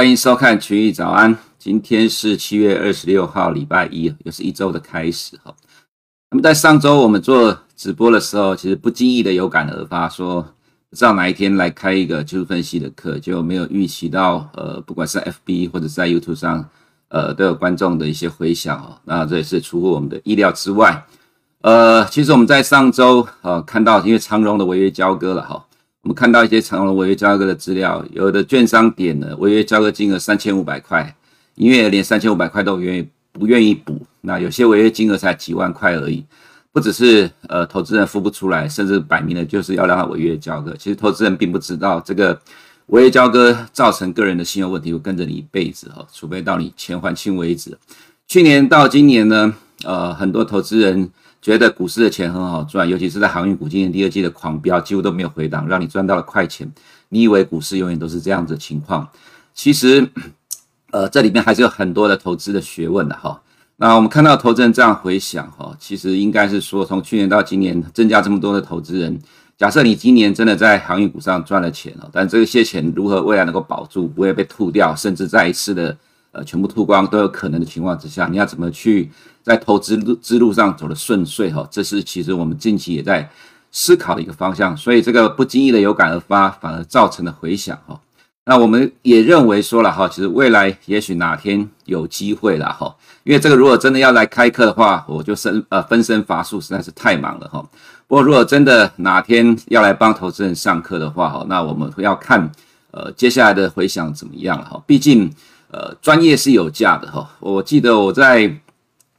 欢迎收看群益早安。今天是七月二十六号，礼拜一，又是一周的开始哈。那么在上周我们做直播的时候，其实不经意的有感而发，说不知道哪一天来开一个技术分析的课，就没有预期到，呃，不管是 FB 或者在 YouTube 上，呃，都有观众的一些回响哦。那这也是出乎我们的意料之外。呃，其实我们在上周呃看到，因为长荣的违约交割了哈。我们看到一些长荣违约交割的资料，有的券商点了违约交割金额三千五百块，因为连三千五百块都愿意不愿意补，那有些违约金额才几万块而已，不只是呃投资人付不出来，甚至摆明了就是要让他违约交割。其实投资人并不知道这个违约交割造成个人的信用问题会跟着你一辈子哈，除非到你钱还清为止。去年到今年呢，呃，很多投资人。觉得股市的钱很好赚，尤其是在航运股，今年第二季的狂飙几乎都没有回档，让你赚到了快钱。你以为股市永远都是这样子情况？其实，呃，这里面还是有很多的投资的学问的哈。那我们看到投资人这样回想哈，其实应该是说，从去年到今年增加这么多的投资人，假设你今年真的在航运股上赚了钱了，但这些钱如何未来能够保住，不会被吐掉，甚至再一次的。呃，全部吐光都有可能的情况之下，你要怎么去在投资路之路上走得顺遂哈？这是其实我们近期也在思考的一个方向。所以这个不经意的有感而发，反而造成了回响哈。那我们也认为说了哈，其实未来也许哪天有机会了哈。因为这个如果真的要来开课的话，我就身呃分身乏术，实在是太忙了哈。不过如果真的哪天要来帮投资人上课的话哈，那我们要看呃接下来的回响怎么样了哈。毕竟。呃，专业是有价的哈。我记得我在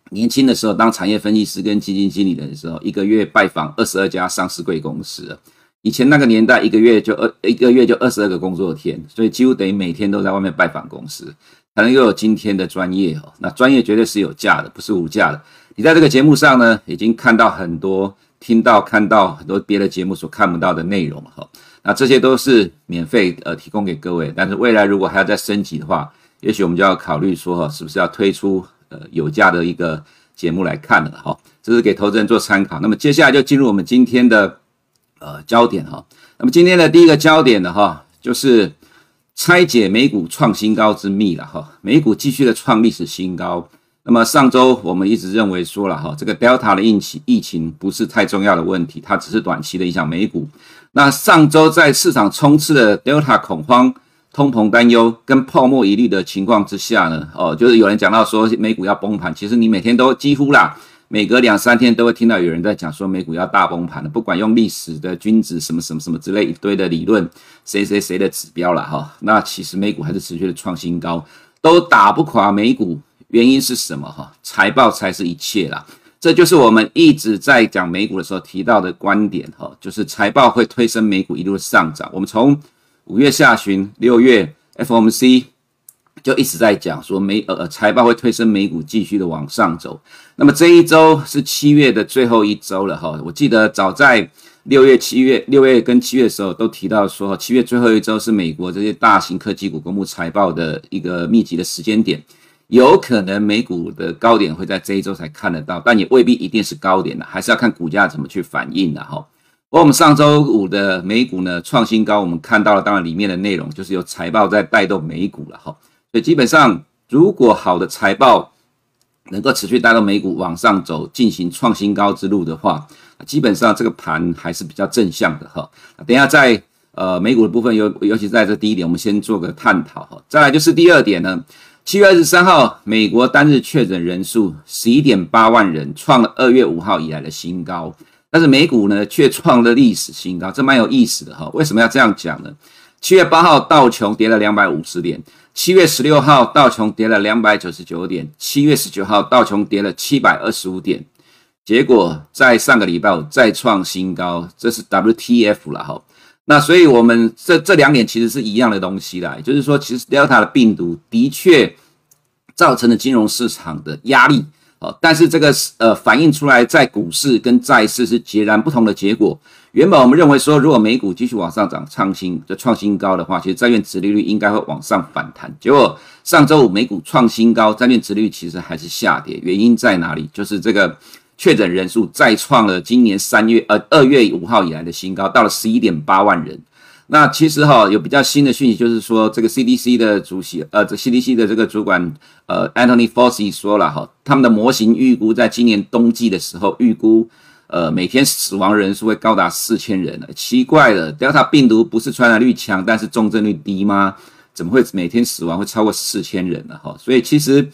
年轻的时候当产业分析师跟基金经理的时候，一个月拜访二十二家上市贵公司。以前那个年代，一个月就二一个月就二十二个工作天，所以几乎等于每天都在外面拜访公司，才能拥有今天的专业哦。那专业绝对是有价的，不是无价的。你在这个节目上呢，已经看到很多、听到、看到很多别的节目所看不到的内容了哈。那这些都是免费呃提供给各位，但是未来如果还要再升级的话，也许我们就要考虑说哈，是不是要推出呃有价的一个节目来看了哈，这是给投资人做参考。那么接下来就进入我们今天的呃焦点哈。那么今天的第一个焦点呢哈，就是拆解美股创新高之秘了哈。美股继续的创历史新高。那么上周我们一直认为说了哈，这个 Delta 的疫情疫情不是太重要的问题，它只是短期的影响美股。那上周在市场充斥的 Delta 恐慌。通膨担忧跟泡沫疑虑的情况之下呢，哦，就是有人讲到说美股要崩盘，其实你每天都几乎啦，每隔两三天都会听到有人在讲说美股要大崩盘了，不管用历史的均值什么什么什么之类一堆的理论，谁谁谁的指标了哈，那其实美股还是持续的创新高，都打不垮美股，原因是什么哈？财报才是一切啦，这就是我们一直在讲美股的时候提到的观点哈，就是财报会推升美股一路上涨，我们从五月下旬，六月 FOMC 就一直在讲说美呃财报会推升美股继续的往上走。那么这一周是七月的最后一周了哈。我记得早在六月、七月、六月跟七月的时候都提到说，七月最后一周是美国这些大型科技股公布财报的一个密集的时间点，有可能美股的高点会在这一周才看得到，但也未必一定是高点的，还是要看股价怎么去反应的哈。而我们上周五的美股呢创新高，我们看到了，当然里面的内容就是由财报在带动美股了哈。所以基本上，如果好的财报能够持续带动美股往上走，进行创新高之路的话，基本上这个盘还是比较正向的哈。等一下在呃美股的部分，尤尤其在这第一点，我们先做个探讨哈。再来就是第二点呢，七月二十三号，美国单日确诊人数十一点八万人，创了二月五号以来的新高。但是美股呢，却创了历史新高，这蛮有意思的哈。为什么要这样讲呢？七月八号道琼跌了两百五十点，七月十六号道琼跌了两百九十九点，七月十九号道琼跌了七百二十五点，结果在上个礼拜五再创新高，这是 WTF 了哈。那所以我们这这两点其实是一样的东西啦，也就是说，其实 Delta 的病毒的确造成了金融市场的压力。哦，但是这个是呃反映出来在股市跟债市是截然不同的结果。原本我们认为说，如果美股继续往上涨，创新就创新高的话，其实债券殖利率应该会往上反弹。结果上周五美股创新高，债券殖利率其实还是下跌。原因在哪里？就是这个确诊人数再创了今年三月呃二月五号以来的新高，到了十一点八万人。那其实哈有比较新的讯息，就是说这个 CDC 的主席，呃，这 CDC 的这个主管，呃，Anthony Fauci 说了哈，他们的模型预估在今年冬季的时候，预估呃每天死亡人数会高达四千人。奇怪了，Delta 病毒不是传染率强，但是重症率低吗？怎么会每天死亡会超过四千人呢？哈，所以其实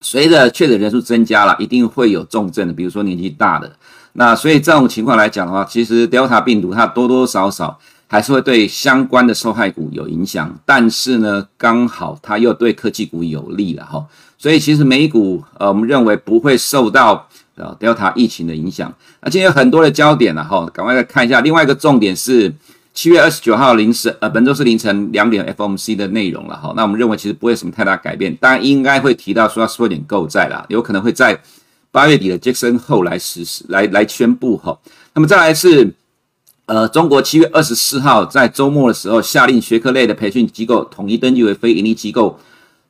随着确诊人数增加了，一定会有重症的，比如说年纪大的。那所以这种情况来讲的话，其实 Delta 病毒它多多少少。还是会对相关的受害股有影响，但是呢，刚好它又对科技股有利了哈，所以其实美股呃，我们认为不会受到呃 Delta 疫情的影响。那今天有很多的焦点了哈，赶快来看一下。另外一个重点是七月二十九号凌晨呃，本周是凌晨两点 FOMC 的内容了哈。那我们认为其实不会什么太大改变，当然应该会提到说要缩减购债啦，有可能会在八月底的 Jackson Hole 来实施来来宣布哈。那么再来是。呃，中国七月二十四号在周末的时候下令学科类的培训机构统一登记为非盈利机构，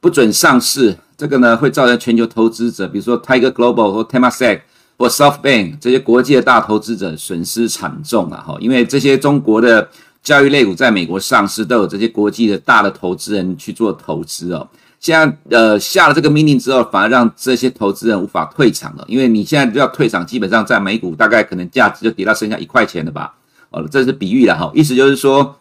不准上市。这个呢会造成全球投资者，比如说 Tiger Global 或 Temasek 或 SoftBank 这些国际的大投资者损失惨重啊！哈，因为这些中国的教育类股在美国上市，都有这些国际的大的投资人去做投资哦。现在呃下了这个命令之后，反而让这些投资人无法退场了，因为你现在要退场，基本上在美股大概可能价值就跌到剩下一块钱了吧。哦，这是比喻了哈，意思就是说，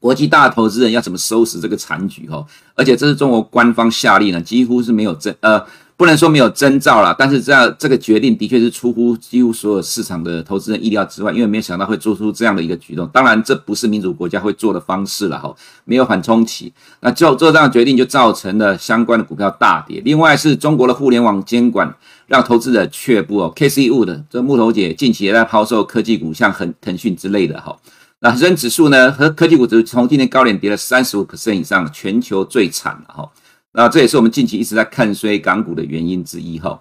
国际大投资人要怎么收拾这个残局哈？而且这是中国官方下令呢，几乎是没有征呃，不能说没有征兆啦，但是这样这个决定的确是出乎几乎所有市场的投资人意料之外，因为没有想到会做出这样的一个举动。当然，这不是民主国家会做的方式了哈，没有缓冲期，那就做这样决定就造成了相关的股票大跌。另外是中国的互联网监管。让投资者却步哦。K C Wood 这木头姐近期也在抛售科技股，像腾腾讯之类的哈。那恒生指数呢，和科技股指数从今年高点跌了三十五 percent 以上，全球最惨了哈。那这也是我们近期一直在看衰港股的原因之一哈。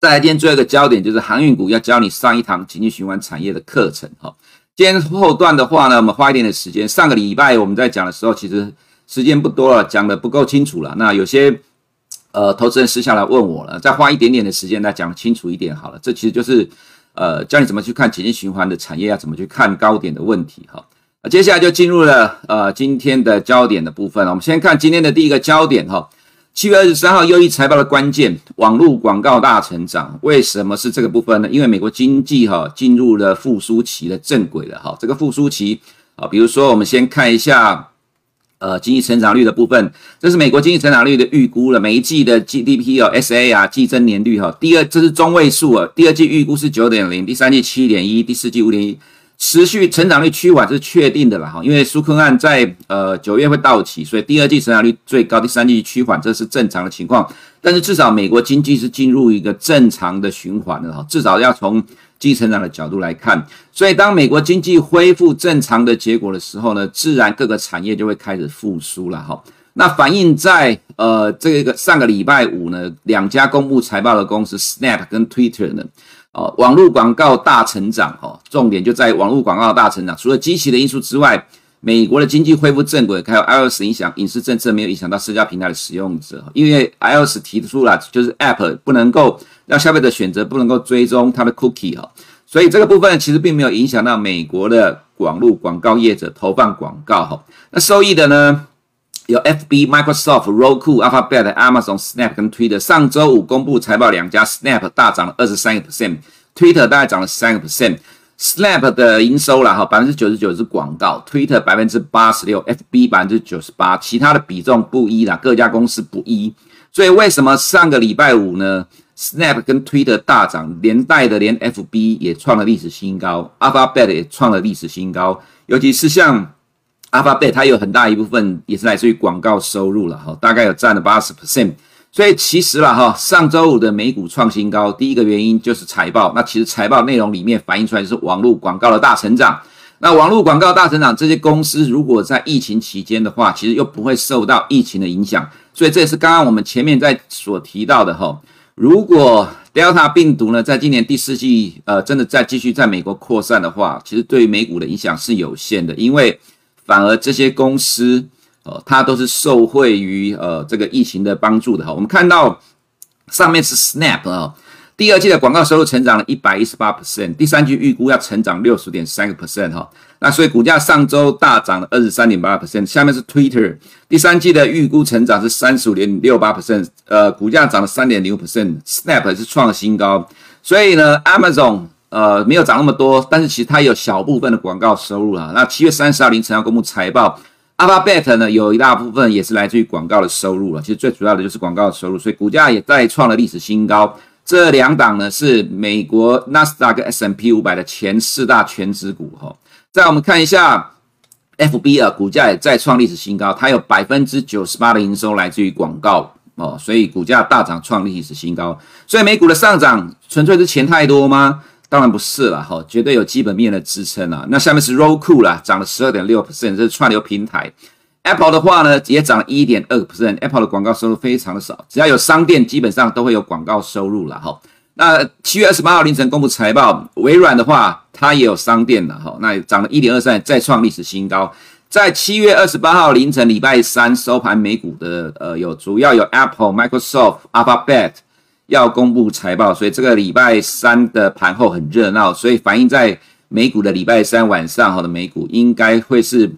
再来，今天最后一个焦点就是航运股要教你上一堂景气循环产业的课程哈。今天后段的话呢，我们花一点点时间。上个礼拜我们在讲的时候，其实时间不多了，讲的不够清楚了。那有些。呃，投资人私下来问我了，再花一点点的时间来讲清楚一点好了。这其实就是，呃，教你怎么去看景气循环的产业，要怎么去看高点的问题哈。那接下来就进入了呃今天的焦点的部分了。我们先看今天的第一个焦点哈，七月二十三号优异财报的关键，网络广告大成长。为什么是这个部分呢？因为美国经济哈进入了复苏期的正轨了哈。这个复苏期啊，比如说我们先看一下。呃，经济成长率的部分，这是美国经济成长率的预估了，每一季的 GDP 哦，SA 啊，季增年率哈，第二这是中位数啊，第二季预估是九点零，第三季七点一，第四季五点一，持续成长率趋缓是确定的了哈，因为纾困案在呃九月会到期，所以第二季成长率最高，第三季趋缓这是正常的情况，但是至少美国经济是进入一个正常的循环了哈，至少要从。经济成长的角度来看，所以当美国经济恢复正常的结果的时候呢，自然各个产业就会开始复苏了哈。那反映在呃这个上个礼拜五呢，两家公布财报的公司 Snap 跟 Twitter 呢，哦，网络广告大成长哈，重点就在网络广告大成长。除了积极的因素之外，美国的经济恢复正轨，还有 iOS 影响隐私政策没有影响到社交平台的使用者，因为 iOS 提出了就是 App 不能够。让消费者选择不能够追踪它的 cookie 哈，所以这个部分其实并没有影响到美国的网络广告业者投放广告哈。那受益的呢，有 FB、Microsoft、Roku、Alphabet、Amazon、Snap 跟 Twitter。上周五公布财报，两家 Snap 大涨了二十三个 percent，Twitter 大概涨了三个 percent。Snap 的营收啦哈，百分之九十九是广告，Twitter 百分之八十六，FB 百分之九十八，其他的比重不一啦，各家公司不一。所以为什么上个礼拜五呢？Snap 跟 Twitter 大涨，连带的连 FB 也创了历史新高，Alphabet 也创了历史新高。尤其是像 Alphabet，它有很大一部分也是来自于广告收入了哈，大概有占了八十 percent。所以其实啦哈，上周五的美股创新高，第一个原因就是财报。那其实财报内容里面反映出来是网络广告的大成长。那网络广告大成长，这些公司如果在疫情期间的话，其实又不会受到疫情的影响。所以这也是刚刚我们前面在所提到的哈。如果 Delta 病毒呢，在今年第四季，呃，真的再继续在美国扩散的话，其实对于美股的影响是有限的，因为反而这些公司，呃，它都是受惠于呃这个疫情的帮助的哈。我们看到上面是 Snap 啊，第二季的广告收入成长了一百一十八 percent，第三季预估要成长六十点三个 percent 哈。那所以股价上周大涨了二十三点八 percent。下面是 Twitter，第三季的预估成长是三十五点六八 percent，呃，股价涨了三点零 percent。Snap 是创新高，所以呢，Amazon 呃没有涨那么多，但是其实它有小部分的广告收入啊。那七月三十号凌晨要公布财报，Alphabet 呢有一大部分也是来自于广告的收入了。其实最主要的就是广告的收入，所以股价也再创了历史新高。这两档呢是美国纳斯达克 S&P 五百的前四大全值股哈。再我们看一下，FB 啊，股价也再创历史新高，它有百分之九十八的营收来自于广告哦，所以股价大涨创历史新高。所以美股的上涨纯粹是钱太多吗？当然不是了哈，绝对有基本面的支撑啊。那下面是 Roku 啦，涨了十二点六 percent，这是串流平台。Apple 的话呢，也涨了一点二个 percent。Apple 的广告收入非常的少，只要有商店，基本上都会有广告收入了哈。那七月二十八号凌晨公布财报，微软的话，它也有商店了哈，那涨了一点二三，再创历史新高。在七月二十八号凌晨礼拜三收盘美股的呃，有主要有 Apple、Microsoft、Alphabet 要公布财报，所以这个礼拜三的盘后很热闹，所以反映在美股的礼拜三晚上好的美股应该会是。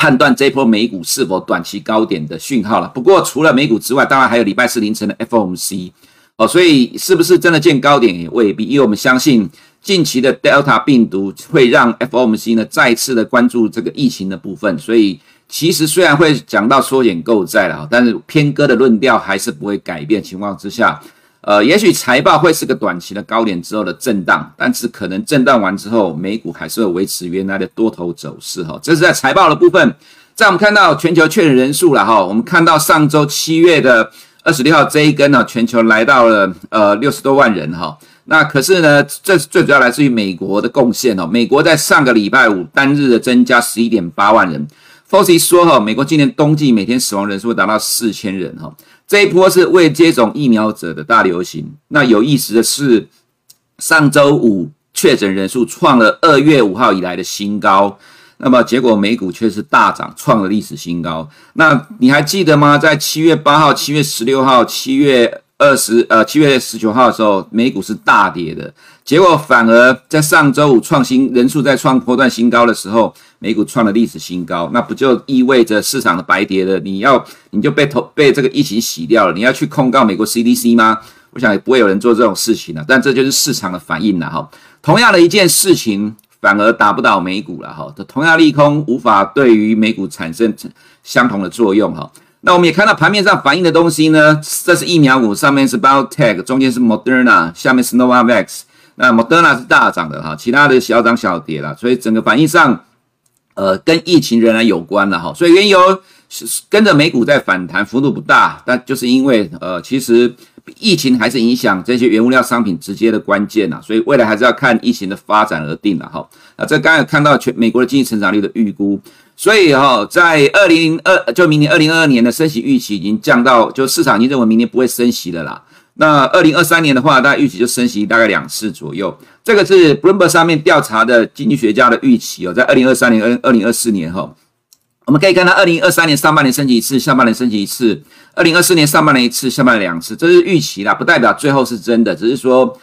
判断这波美股是否短期高点的讯号了。不过除了美股之外，当然还有礼拜四凌晨的 FOMC 哦，所以是不是真的见高点也未必，因为我们相信近期的 Delta 病毒会让 FOMC 呢再次的关注这个疫情的部分。所以其实虽然会讲到缩减购债了，但是偏鸽的论调还是不会改变情况之下。呃，也许财报会是个短期的高点之后的震荡，但是可能震荡完之后，美股还是会维持原来的多头走势哈。这是在财报的部分。在我们看到全球确诊人数了哈，我们看到上周七月的二十六号这一根呢，全球来到了呃六十多万人哈。那可是呢，这最主要来自于美国的贡献哦。美国在上个礼拜五单日的增加十一点八万人。Fauci 说哈，美国今年冬季每天死亡人数会达到四千人哈。这一波是未接种疫苗者的大流行。那有意思的是，上周五确诊人数创了二月五号以来的新高。那么结果美股却是大涨，创了历史新高。那你还记得吗？在七月八号、七月十六号、七月二十呃七月十九号的时候，美股是大跌的。结果反而在上周五创新人数在创波段新高的时候。美股创了历史新高，那不就意味着市场的白跌了？你要你就被投被这个疫情洗掉了？你要去控告美国 CDC 吗？我想也不会有人做这种事情了。但这就是市场的反应了哈。同样的一件事情，反而打不倒美股了哈。同样利空无法对于美股产生相同的作用哈。那我们也看到盘面上反映的东西呢，这是疫苗股，上面是 BioTech，中间是 Moderna，下面是 Novavax。那 Moderna 是大涨的哈，其他的小涨小跌了，所以整个反应上。呃，跟疫情仍然有关了哈，所以原油是跟着美股在反弹，幅度不大，但就是因为呃，其实疫情还是影响这些原物料商品直接的关键呐，所以未来还是要看疫情的发展而定了哈。那这刚才看到全美国的经济成长率的预估，所以哈，在二零二就明年二零二二年的升息预期已经降到，就市场已经认为明年不会升息了啦。那二零二三年的话，大概预期就升息大概两次左右。这个是 Bloomberg 上面调查的经济学家的预期哦，在二零二三年、二二零二四年哈，我们可以看到二零二三年上半年升息一次，下半年升息一次；二零二四年上半年一次，下半年两次。这是预期啦，不代表最后是真的，只是说，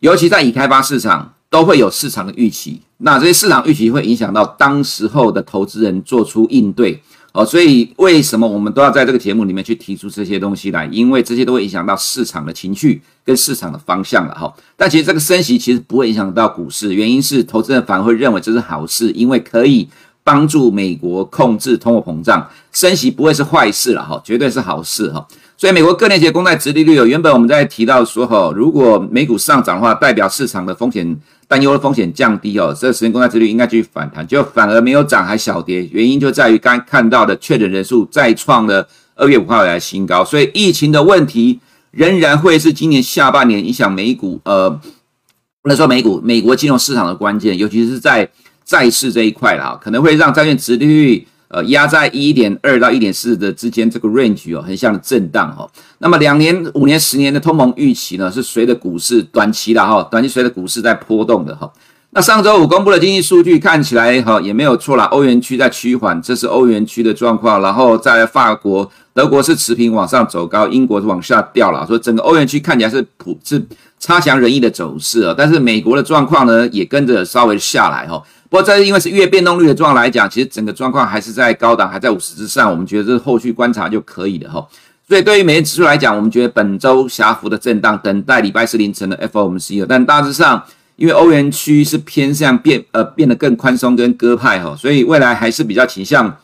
尤其在已开发市场都会有市场的预期。那这些市场预期会影响到当时候的投资人做出应对。哦，所以为什么我们都要在这个节目里面去提出这些东西来？因为这些都会影响到市场的情绪跟市场的方向了哈。但其实这个升息其实不会影响到股市，原因是投资人反而会认为这是好事，因为可以帮助美国控制通货膨胀，升息不会是坏事了哈，绝对是好事哈。所以美国各年期公债殖利率有原本我们在提到说哈，如果美股上涨的话，代表市场的风险。担忧的风险降低哦，这个十年公债殖利率应该继续反弹，就反而没有涨还小跌，原因就在于刚看到的确诊人数再创了二月五号以来新高，所以疫情的问题仍然会是今年下半年影响美股，呃，不能说美股，美国金融市场的关键，尤其是在债市这一块啦，可能会让债券殖利率。呃，压在一点二到一点四的之间这个 range 哦，很像的震荡哦。那么两年、五年、十年的通膨预期呢，是随着股市短期的哈，短期随着股市在波动的哈。那上周五公布的经济数据看起来哈也没有错啦，欧元区在趋缓，这是欧元区的状况。然后在法国、德国是持平往上走高，英国是往下掉了，所以整个欧元区看起来是普是差强人意的走势啊。但是美国的状况呢也跟着稍微下来哈。不过这因为是月变动率的状况来讲，其实整个状况还是在高档，还在五十之上，我们觉得这是后续观察就可以了哈。所以对于美元指数来讲，我们觉得本周狭幅的震荡，等待礼拜四凌晨的 FOMC 但大致上。因为欧元区是偏向变呃变得更宽松跟鸽派哈，所以未来还是比较倾向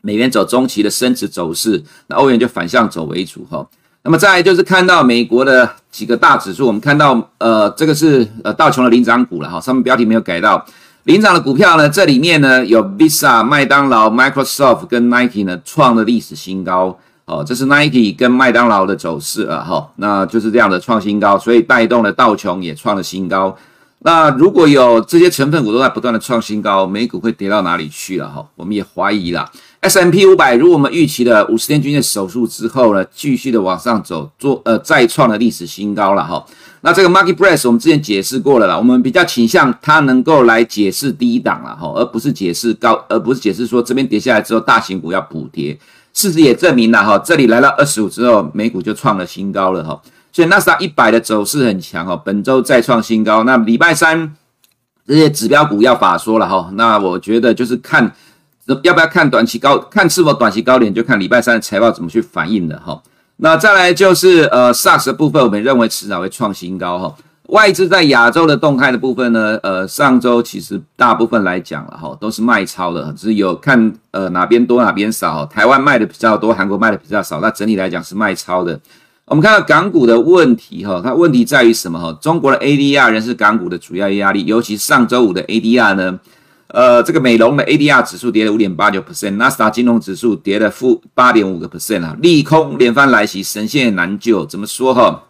美元走中期的升值走势，那欧元就反向走为主哈。那么再来就是看到美国的几个大指数，我们看到呃这个是呃道琼的领涨股了哈，上面标题没有改到领涨的股票呢，这里面呢有 Visa、麦当劳、Microsoft 跟 Nike 呢创了历史新高哦，这是 Nike 跟麦当劳的走势啊哈，那就是这样的创新高，所以带动了道琼也创了新高。那如果有这些成分股都在不断的创新高，美股会跌到哪里去了哈？我们也怀疑啦。S M P 五百如果我们预期的五十天均线守住之后呢，继续的往上走，做呃再创了历史新高了哈。那这个 Market Price 我们之前解释过了啦，我们比较倾向它能够来解释低档了哈，而不是解释高，而不是解释说这边跌下来之后大型股要补跌。事实也证明了哈，这里来到二十五之后，美股就创了新高了哈。所以纳斯达克一百的走势很强哦，本周再创新高。那礼拜三这些指标股要法说了哈，那我觉得就是看要不要看短期高，看是否短期高点，就看礼拜三的财报怎么去反应的哈。那再来就是呃 SARS 的部分，我们认为迟早会创新高哈。外资在亚洲的动态的部分呢，呃上周其实大部分来讲了哈，都是卖超的，只是有看呃哪边多哪边少。台湾卖的比较多，韩国卖的比较少，那整体来讲是卖超的。我们看到港股的问题，哈，它问题在于什么？哈，中国的 ADR 仍是港股的主要压力，尤其上周五的 ADR 呢，呃，这个美龙的 ADR 指数跌了五点八九 percent，纳斯达金融指数跌了负八点五个 percent 啊，利空连番来袭，神仙难救。怎么说？哈，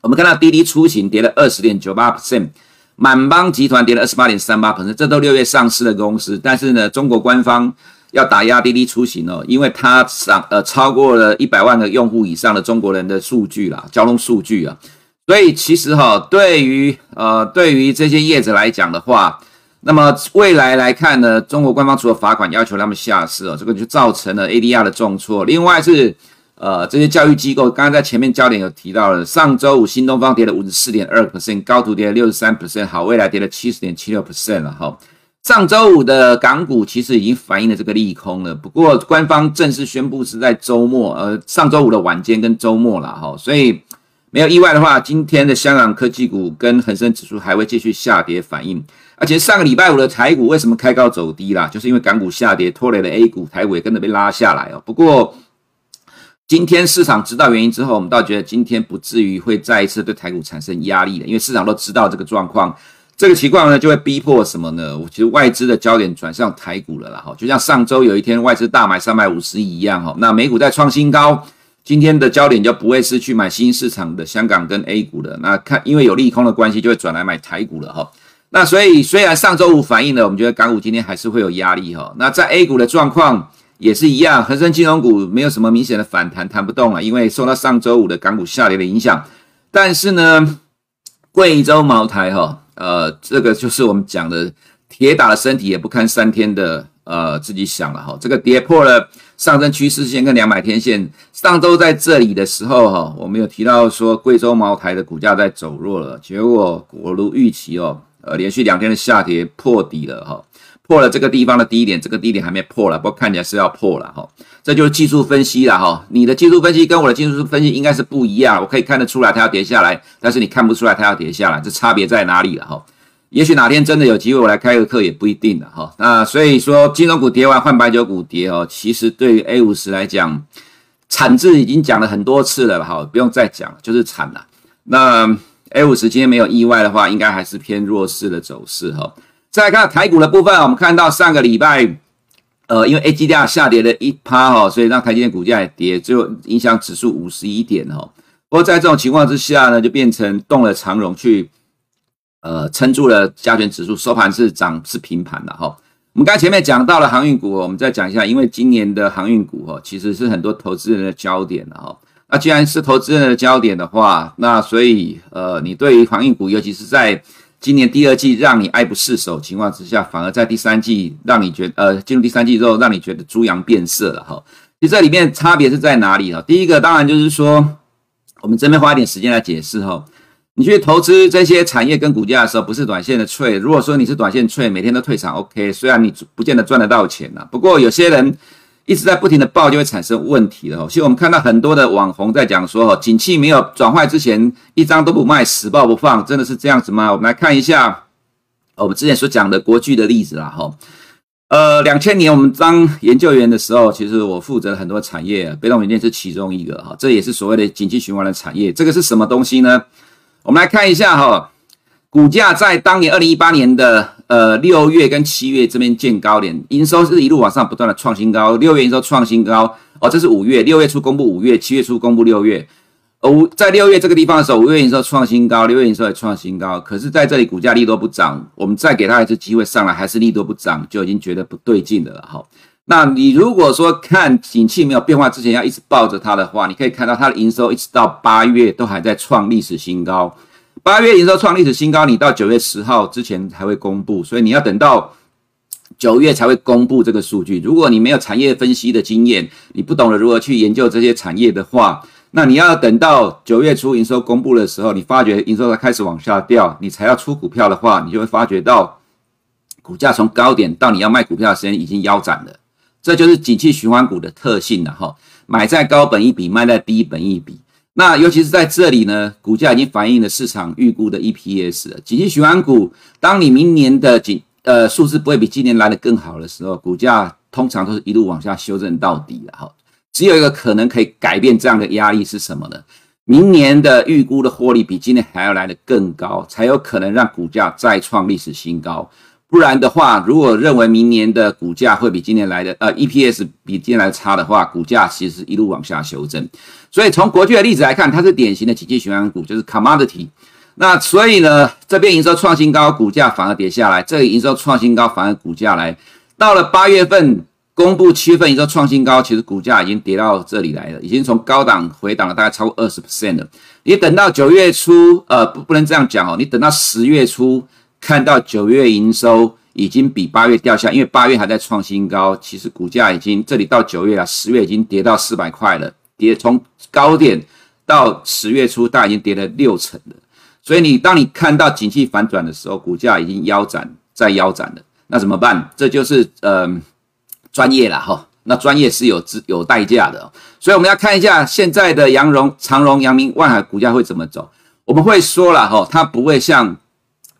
我们看到滴滴出行跌了二十点九八 percent，满帮集团跌了二十八点三八 percent，这都六月上市的公司，但是呢，中国官方。要打压滴滴出行哦，因为它上呃超过了一百万个用户以上的中国人的数据啦，交通数据啊，所以其实哈，对于呃对于这些业者来讲的话，那么未来来看呢，中国官方除了罚款要求他们下市哦，这个就造成了 ADR 的重挫。另外是呃这些教育机构，刚刚在前面焦点有提到了，上周五新东方跌了五十四点二 percent，高途跌了六十三 percent，好未来跌了七十点七六 percent 了哈。上周五的港股其实已经反映了这个利空了，不过官方正式宣布是在周末，呃，上周五的晚间跟周末了哈，所以没有意外的话，今天的香港科技股跟恒生指数还会继续下跌反应。而且上个礼拜五的台股为什么开高走低啦？就是因为港股下跌拖累了 A 股，台股也跟着被拉下来哦。不过今天市场知道原因之后，我们倒觉得今天不至于会再一次对台股产生压力了，因为市场都知道这个状况。这个情况呢，就会逼迫什么呢？我觉得外资的焦点转向台股了啦，哈，就像上周有一天外资大买三百五十亿一样，哈，那美股在创新高，今天的焦点就不会是去买新市场的香港跟 A 股了，那看因为有利空的关系，就会转来买台股了，哈，那所以虽然上周五反映了，我们觉得港股今天还是会有压力，哈，那在 A 股的状况也是一样，恒生金融股没有什么明显的反弹，弹不动了，因为受到上周五的港股下跌的影响，但是呢，贵州茅台，哈。呃，这个就是我们讲的铁打的身体也不堪三天的，呃，自己想了哈。这个跌破了上升趋势线跟两百天线。上周在这里的时候哈，我们有提到说贵州茅台的股价在走弱了，结果果如预期哦，呃，连续两天的下跌破底了哈。破了这个地方的低点，这个低点还没破了，不过看起来是要破了哈。这就是技术分析了哈。你的技术分析跟我的技术分析应该是不一样，我可以看得出来它要跌下来，但是你看不出来它要跌下来，这差别在哪里了哈？也许哪天真的有机会我来开个课也不一定的哈。那所以说金融股跌完换白酒股跌哦，其实对于 A 五十来讲，惨字已经讲了很多次了哈，不用再讲了，就是惨了。那 A 五十今天没有意外的话，应该还是偏弱势的走势哈。再来看台股的部分，我们看到上个礼拜，呃，因为 ADR 下跌了一趴哈，所以让台积电股价也跌，最后影响指数五十一点哈。不过在这种情况之下呢，就变成动了长荣去，呃，撑住了加权指数，收盘是涨是平盘的哈。我们刚前面讲到了航运股，我们再讲一下，因为今年的航运股哈，其实是很多投资人的焦点的哈。那、既然是投资人的焦点的话，那所以呃，你对于航运股，尤其是在今年第二季让你爱不释手情况之下，反而在第三季让你觉呃进入第三季之后让你觉得猪羊变色了哈。其实这里面差别是在哪里啊？第一个当然就是说，我们这边花一点时间来解释哈。你去投资这些产业跟股价的时候，不是短线的 trade。如果说你是短线 trade，每天都退场，OK，虽然你不见得赚得到钱呐，不过有些人一直在不停的爆，就会产生问题了。所以我们看到很多的网红在讲说，哦，景气没有转坏之前，一张都不卖，死抱不放，真的是这样子吗？我们来看一下我们之前所讲的国巨的例子啦，哈，呃，两千年我们当研究员的时候，其实我负责很多产业，被动元件是其中一个，哈，这也是所谓的景气循环的产业。这个是什么东西呢？我们来看一下哈，股价在当年二零一八年的呃六月跟七月这边见高点，营收是一路往上不断的创新高。六月营收创新高哦，这是五月，六月初公布五月，七月初公布六月。五在六月这个地方的时候，五月营收创新高，六月营收也创新高。可是在这里股价利多不涨，我们再给他一次机会上来，还是利多不涨，就已经觉得不对劲的了哈。那你如果说看景气没有变化之前要一直抱着它的话，你可以看到它的营收一直到八月都还在创历史新高。八月营收创历史新高，你到九月十号之前才会公布，所以你要等到九月才会公布这个数据。如果你没有产业分析的经验，你不懂得如何去研究这些产业的话，那你要等到九月初营收公布的时候，你发觉营收才开始往下掉，你才要出股票的话，你就会发觉到股价从高点到你要卖股票的时间已经腰斩了。这就是景气循环股的特性了哈，买在高本一笔，卖在低本一笔。那尤其是在这里呢，股价已经反映了市场预估的 EPS 了。景气循环股，当你明年的景呃数字不会比今年来得更好的时候，股价通常都是一路往下修正到底了哈。只有一个可能可以改变这样的压力是什么呢？明年的预估的获利比今年还要来得更高，才有可能让股价再创历史新高。不然的话，如果认为明年的股价会比今年来的呃 EPS 比今年来差的话，股价其实一路往下修正。所以从国巨的例子来看，它是典型的景气循环股，就是 commodity。那所以呢，这边营收创新高，股价反而跌下来；这里营收创新高，反而股价来。到了八月份公布七月份营收创新高，其实股价已经跌到这里来了，已经从高档回档了大概超过二十 percent 了。你等到九月初，呃，不不能这样讲哦，你等到十月初。看到九月营收已经比八月掉下，因为八月还在创新高，其实股价已经这里到九月啊，十月已经跌到四百块了，跌从高点到十月初大概已经跌了六成了。所以你当你看到景气反转的时候，股价已经腰斩再腰斩了，那怎么办？这就是嗯、专业了哈，那专业是有资有代价的，所以我们要看一下现在的阳荣、长荣、阳明、万海股价会怎么走。我们会说了哈，它不会像。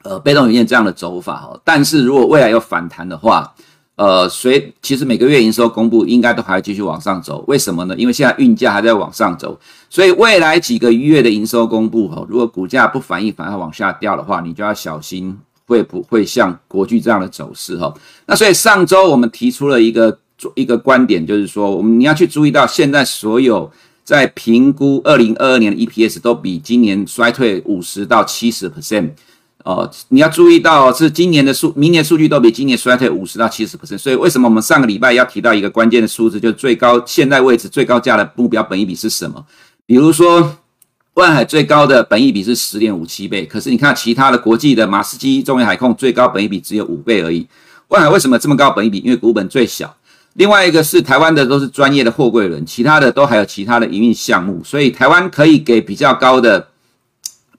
呃，被动元件这样的走法哈，但是如果未来有反弹的话，呃，随其实每个月营收公布应该都还会继续往上走，为什么呢？因为现在运价还在往上走，所以未来几个月的营收公布哈，如果股价不反应，反而往下掉的话，你就要小心会不会像国巨这样的走势哈。那所以上周我们提出了一个一个观点，就是说我们你要去注意到现在所有在评估二零二二年的 EPS 都比今年衰退五十到七十 percent。哦，你要注意到是今年的数，明年数据都比今年衰退五十到七十所以为什么我们上个礼拜要提到一个关键的数字，就是最高现在位置最高价的目标本益比是什么？比如说万海最高的本益比是十点五七倍，可是你看其他的国际的马士基、中远海控最高本益比只有五倍而已。万海为什么这么高本益比？因为股本最小。另外一个是台湾的都是专业的货柜轮，其他的都还有其他的营运项目，所以台湾可以给比较高的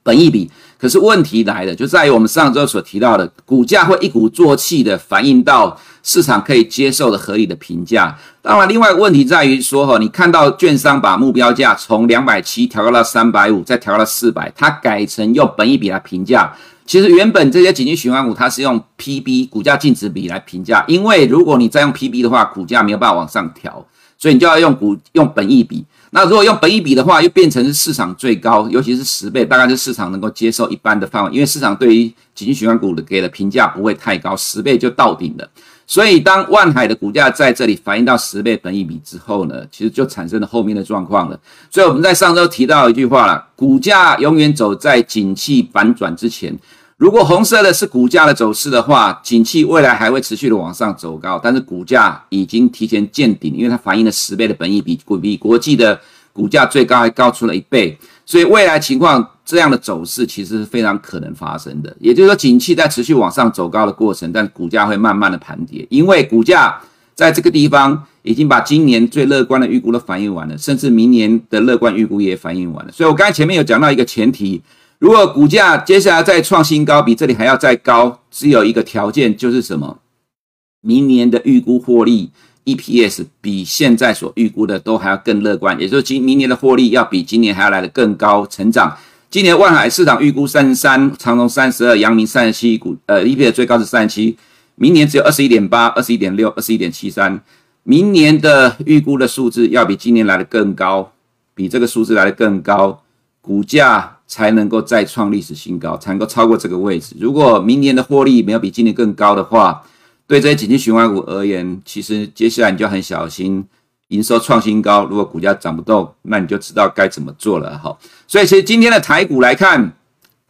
本益比。可是问题来了，就在于我们上周所提到的，股价会一鼓作气的反映到市场可以接受的合理的评价。当然，另外一个问题在于说，哈，你看到券商把目标价从两百七调高到三百五，再调高到四百，它改成用本益比来评价。其实原本这些景气循环股它是用 PB 股价净值比来评价，因为如果你再用 PB 的话，股价没有办法往上调，所以你就要用股用本益比。那如果用本益比的话，又变成是市场最高，尤其是十倍，大概是市场能够接受一般的范围，因为市场对于景气循环股的给的评价不会太高，十倍就到顶了。所以当万海的股价在这里反映到十倍本益比之后呢，其实就产生了后面的状况了。所以我们在上周提到一句话了，股价永远走在景气反转之前。如果红色的是股价的走势的话，景气未来还会持续的往上走高，但是股价已经提前见顶，因为它反映了十倍的本益比，比国际的股价最高还高出了一倍，所以未来情况这样的走势其实是非常可能发生的。也就是说，景气在持续往上走高的过程，但股价会慢慢的盘跌，因为股价在这个地方已经把今年最乐观的预估都反映完了，甚至明年的乐观预估也反映完了。所以我刚才前面有讲到一个前提，如果股价接下来再创新高，比这里还要再高，只有一个条件就是什么？明年的预估获利。EPS 比现在所预估的都还要更乐观，也就是今明年的获利要比今年还要来得更高成长。今年万海市场预估三十三，长隆三十二，阳明三十七，股呃 EPS 最高是三十七，明年只有二十一点八，二十一点六，二十一点七三。明年的预估的数字要比今年来得更高，比这个数字来得更高，股价才能够再创历史新高，才能够超过这个位置。如果明年的获利没有比今年更高的话，对这些景气循环股而言，其实接下来你就很小心，营收创新高，如果股价涨不动，那你就知道该怎么做了哈。所以其实今天的台股来看，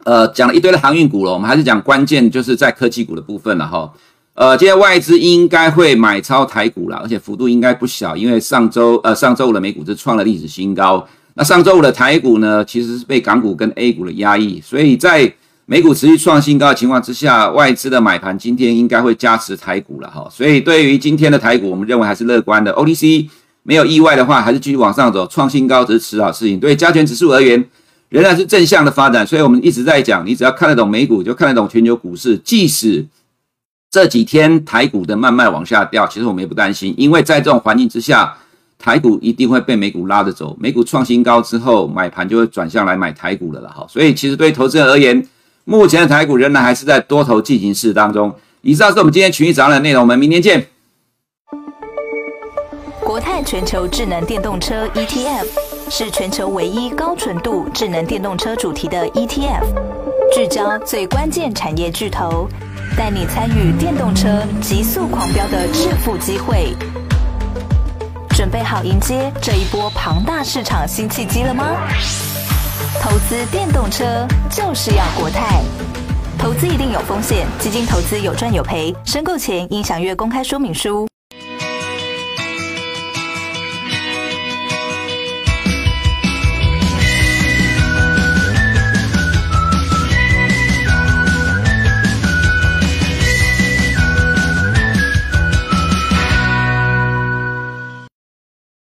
呃，讲了一堆的航运股了，我们还是讲关键就是在科技股的部分了哈。呃，今天外资应该会买超台股了，而且幅度应该不小，因为上周呃上周五的美股是创了历史新高，那上周五的台股呢，其实是被港股跟 A 股的压抑，所以在美股持续创新高的情况之下，外资的买盘今天应该会加持台股了哈，所以对于今天的台股，我们认为还是乐观的。OTC 没有意外的话，还是继续往上走，创新高只是迟早事情。对加权指数而言，仍然是正向的发展。所以我们一直在讲，你只要看得懂美股，就看得懂全球股市。即使这几天台股的慢慢往下掉，其实我们也不担心，因为在这种环境之下，台股一定会被美股拉着走。美股创新高之后，买盘就会转向来买台股了了哈。所以其实对投资人而言，目前的台股仍然还是在多头进行式当中。以上是我们今天群益早上的内容，我们明天见。国泰全球智能电动车 ETF 是全球唯一高纯度智能电动车主题的 ETF，聚焦最关键产业巨头，带你参与电动车急速狂飙的致富机会。准备好迎接这一波庞大市场新契机了吗？投资电动车就是要国泰，投资一定有风险，基金投资有赚有赔，申购前应详阅公开说明书。